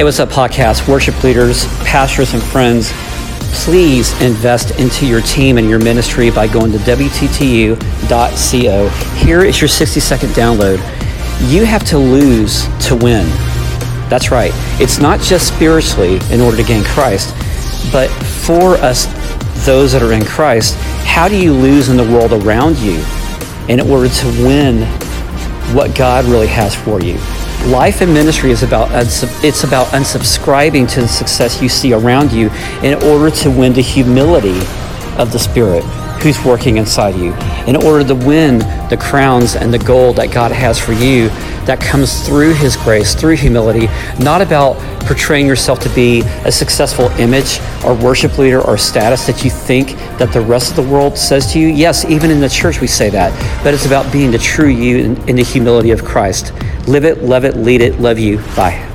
Hey, what's up, podcast? Worship leaders, pastors, and friends, please invest into your team and your ministry by going to WTTU.co. Here is your 60 second download. You have to lose to win. That's right. It's not just spiritually in order to gain Christ, but for us, those that are in Christ, how do you lose in the world around you in order to win what God really has for you? Life and ministry is about it's about unsubscribing to the success you see around you in order to win the humility of the Spirit who's working inside you. In order to win the crowns and the gold that God has for you that comes through His grace, through humility, not about portraying yourself to be a successful image or worship leader or status that you think that the rest of the world says to you. Yes, even in the church we say that, but it's about being the true you in, in the humility of Christ. Live it, love it, lead it, love you. Bye.